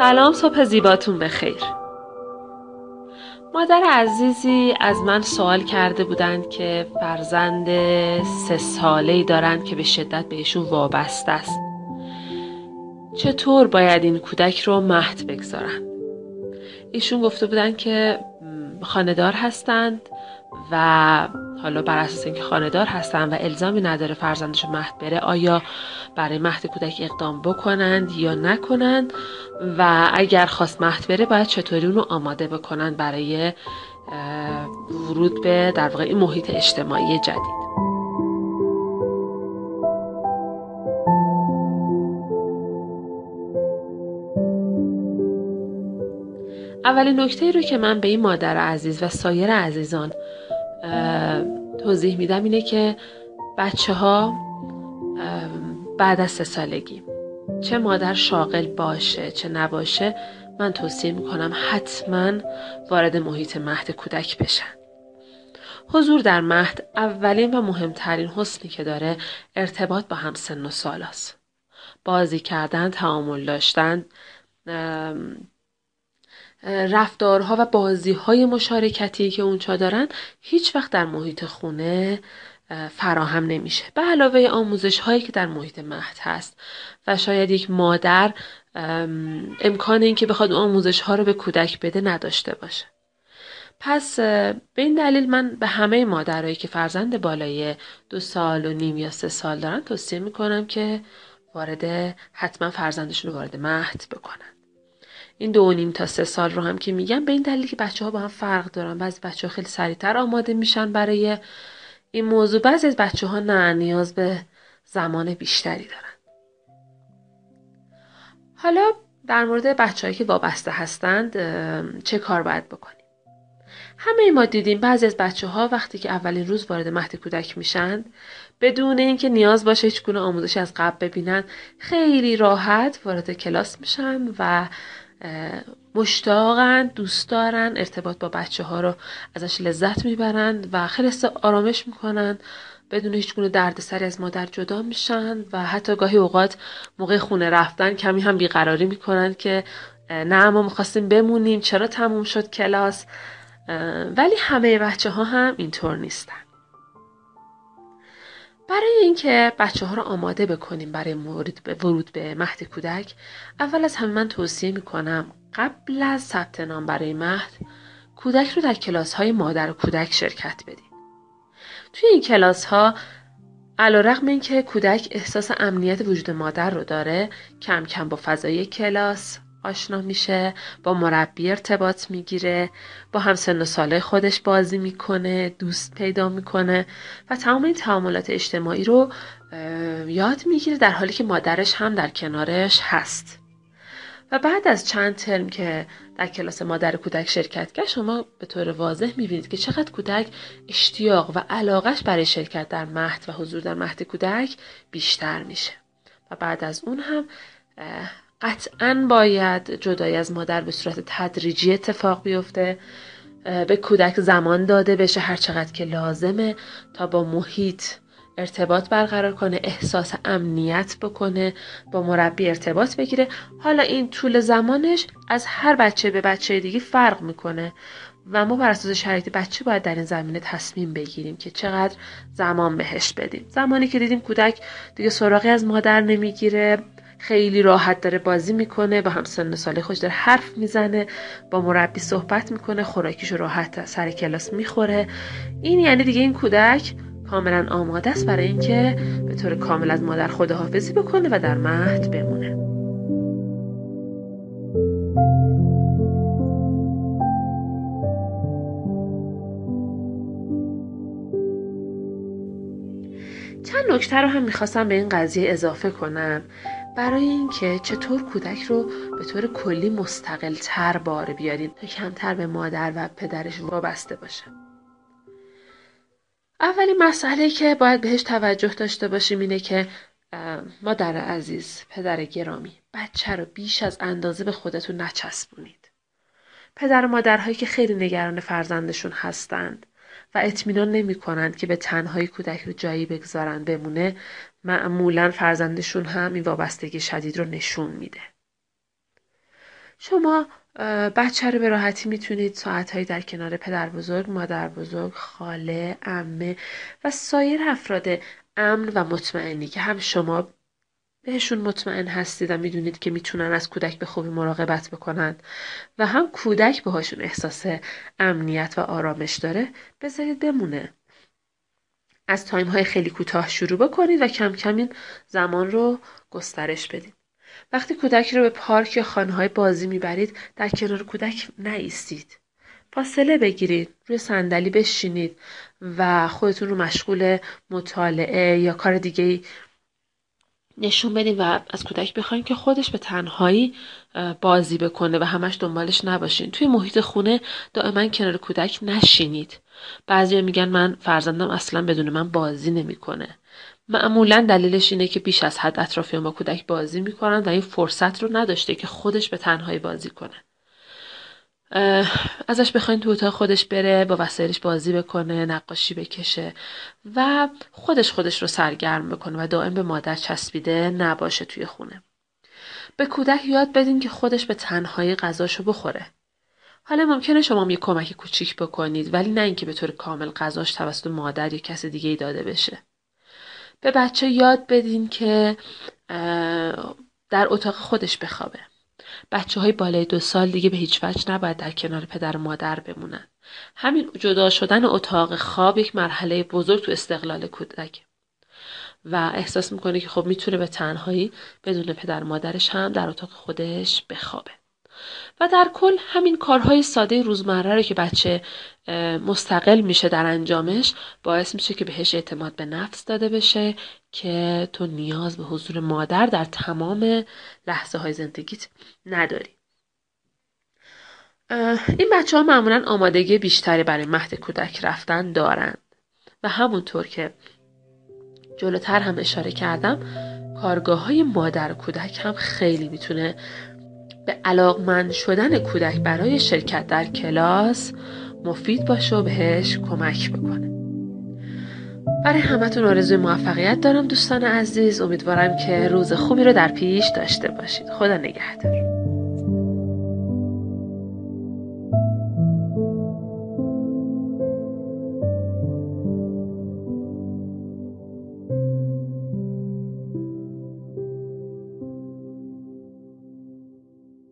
سلام صبح زیباتون بخیر. مادر عزیزی از من سوال کرده بودند که فرزند سه ساله ای دارند که به شدت بهشون وابسته است. چطور باید این کودک رو مهد بگذارن؟ ایشون گفته بودند که خاندار هستند و حالا بر اساس اینکه خاندار هستن و الزامی نداره فرزندش مهد بره آیا برای مهد کودک اقدام بکنند یا نکنند؟ و اگر خواست مهد بره باید چطوری اونو آماده بکنند برای ورود به در واقع این محیط اجتماعی جدید؟ اولین نکته رو که من به این مادر عزیز و سایر عزیزان توضیح میدم اینه که بچه ها بعد از سه سالگی چه مادر شاغل باشه چه نباشه من توصیه می‌کنم حتما وارد محیط مهد کودک بشن حضور در مهد اولین و مهمترین حسنی که داره ارتباط با هم سن و سال است. بازی کردن، تعامل داشتن، رفتارها و بازیهای مشارکتی که اونجا دارن هیچ وقت در محیط خونه فراهم نمیشه. به علاوه آموزش هایی که در محیط مهد هست. و شاید یک مادر امکان اینکه بخواد آموزش ها رو به کودک بده نداشته باشه. پس به این دلیل من به همه مادرایی که فرزند بالای دو سال و نیم یا سه سال دارن توصیه می‌کنم که وارد حتما فرزندشون رو وارد مهد بکنن. این دو نیم تا سه سال رو هم که میگم به این دلیل که بچه ها با هم فرق دارن. بعضی بچه ها خیلی سریعتر آماده میشن برای این موضوع. بعضی از بچه ها نه نیاز به زمان بیشتری دارن. حالا در مورد بچههایی که وابسته هستند چه کار باید بکنیم؟ همه ما دیدیم بعضی از بچه ها وقتی که اولین روز وارد مهد کودک میشن بدون اینکه نیاز باشه هیچ گونه آموزش از قبل ببینن خیلی راحت وارد کلاس میشن و مشتاقن دوست دارن ارتباط با بچه ها رو ازش لذت می‌برند و خیلی آرامش می‌کنن. بدون هیچ گونه دردسری از مادر جدا میشن و حتی گاهی اوقات موقع خونه رفتن کمی هم بیقراری می‌کنن که نه ما می‌خواستیم بمونیم چرا تموم شد کلاس؟ ولی همه بچه ها هم اینطور نیستن. برای اینکه بچه ها رو آماده بکنیم برای ورود به مهد کودک اول از همه من توصیه می کنم قبل از ثبت نام برای مهد کودک رو در کلاس های مادر و کودک شرکت بدیم. توی این کلاس ها علا رقم این که کودک احساس امنیت وجود مادر رو داره کم کم با فضای کلاس آشنا میشه با مربی ارتباط می‌گیره با همسن و ساله خودش بازی می‌کنه دوست پیدا می‌کنه و تمام این تعاملات اجتماعی رو یاد می‌گیره در حالی که مادرش هم در کنارش هست. و بعد از چند ترم که در کلاس مادر کودک شرکت کرد شما به طور واضح می‌بینید که چقدر کودک اشتیاق و علاقش برای شرکت در مهد و حضور در مهد کودک بیشتر میشه. و بعد از اون هم قطعا باید جدای از مادر به صورت تدریجی اتفاق بیفته به کودک زمان داده بشه هر چقدر که لازمه تا با محیط ارتباط برقرار کنه احساس امنیت بکنه با مربی ارتباط بگیره. حالا این طول زمانش از هر بچه به بچه دیگه فرق می‌کنه و ما بر اساس شرایط بچه باید در این زمینه تصمیم بگیریم که چقدر زمان بهش بدیم. زمانی که دیدیم کودک دیگه سراغی از مادر نمی‌گیره خیلی راحت داره بازی می‌کنه با هم سن ساله خوش داره حرف می‌زنه با مربی صحبت می‌کنه خوراکیشو راحت سر کلاس می‌خوره. این یعنی دیگه این کودک کاملا آماده است برای اینکه به طور کامل از مادر خداحافظی بکنه و در مهد بمونه. چند نکته رو هم می‌خواستم به این قضیه اضافه کنم. برای اینکه چطور کودک رو به طور کلی مستقل تر بار بیاریم تا کمتر به مادر و پدرش وابسته باشه اولین مسئله که باید بهش توجه داشته باشیم اینه که مادر عزیز پدر گرامی بچه رو بیش از اندازه به خودتون نچسبونید. پدر و مادرهایی که خیلی نگران فرزندشون هستند و اطمینان نمی کنند که به تنهایی کودک رو جایی بگذارن بمونه معمولا فرزندشون هم این وابستگی شدید رو نشون میده. شما بچه رو به راحتی می‌تونید ساعتهایی در کنار پدر بزرگ، مادر بزرگ، خاله، امه و سایر افراد امن و مطمئنی که هم شما بهشون مطمئن هستید و می‌دونید که می‌تونن از کودک به خوبی مراقبت بکنند و هم کودک بهاشون احساس امنیت و آرامش داره بذارید بمونه. از تایم های خیلی کوتاه شروع بکنید و کم کم این زمان رو گسترش بدید. وقتی کودکی رو به پارک یا خانه های بازی می‌برید در کنار کودک نایستید فاصله بگیرید روی صندلی بشینید و خودتون رو مشغول مطالعه یا کار دیگه نشون بدین و از کودک بخواین که خودش به تنهایی بازی بکنه و همش دنبالش نباشین. توی محیط خونه دائما کنار کودک نشینید. بعضی میگن من فرزندم اصلا بدون من بازی نمی‌کنه. معمولا دلیلش اینه که بیش از حد اطرافیان با کودک بازی می‌کنن و این فرصت رو نداشته که خودش به تنهایی بازی کنه. ازش بخواین تو اتاق خودش بره با وسایلش بازی بکنه نقاشی بکشه و خودش خودش رو سرگرم بکنه و دائم به مادر چسبیده نباشه توی خونه. به کودک یاد بدین که خودش به تنهایی غذاشو بخوره. حالا ممکنه شما یه کمک کوچیک بکنید ولی نه اینکه به طور کامل غذاش توسط مادر یا کس دیگه ای داده بشه. به بچه یاد بدین که در اتاق خودش بخوابه. بچه های بالای دو سال دیگه به هیچ وجه نباید در کنار پدر و مادر بمونن. همین جدا شدن اتاق خواب یک مرحله بزرگ تو استقلال کودک و احساس می‌کنه که خب می‌تونه به تنهایی بدون پدر مادرش هم در اتاق خودش بخوابه. و در کل همین کارهای ساده روزمره رو که بچه مستقل میشه در انجامش باعث میشه که بهش اعتماد به نفس داده بشه که تو نیاز به حضور مادر در تمام لحظه های زندگیت نداری. این بچه ها معمولا آمادگی بیشتری برای مهد کودک رفتن دارند و همونطور که جلوتر هم اشاره کردم کارگاه های مادر کودک هم خیلی می‌تونه به علاقمند شدن کودک برای شرکت در کلاس مفید باشه و بهش کمک بکنه. برای همتون آرزوی موفقیت دارم دوستان عزیز. امیدوارم که روز خوبی رو در پیش داشته باشید. خدا نگهدار.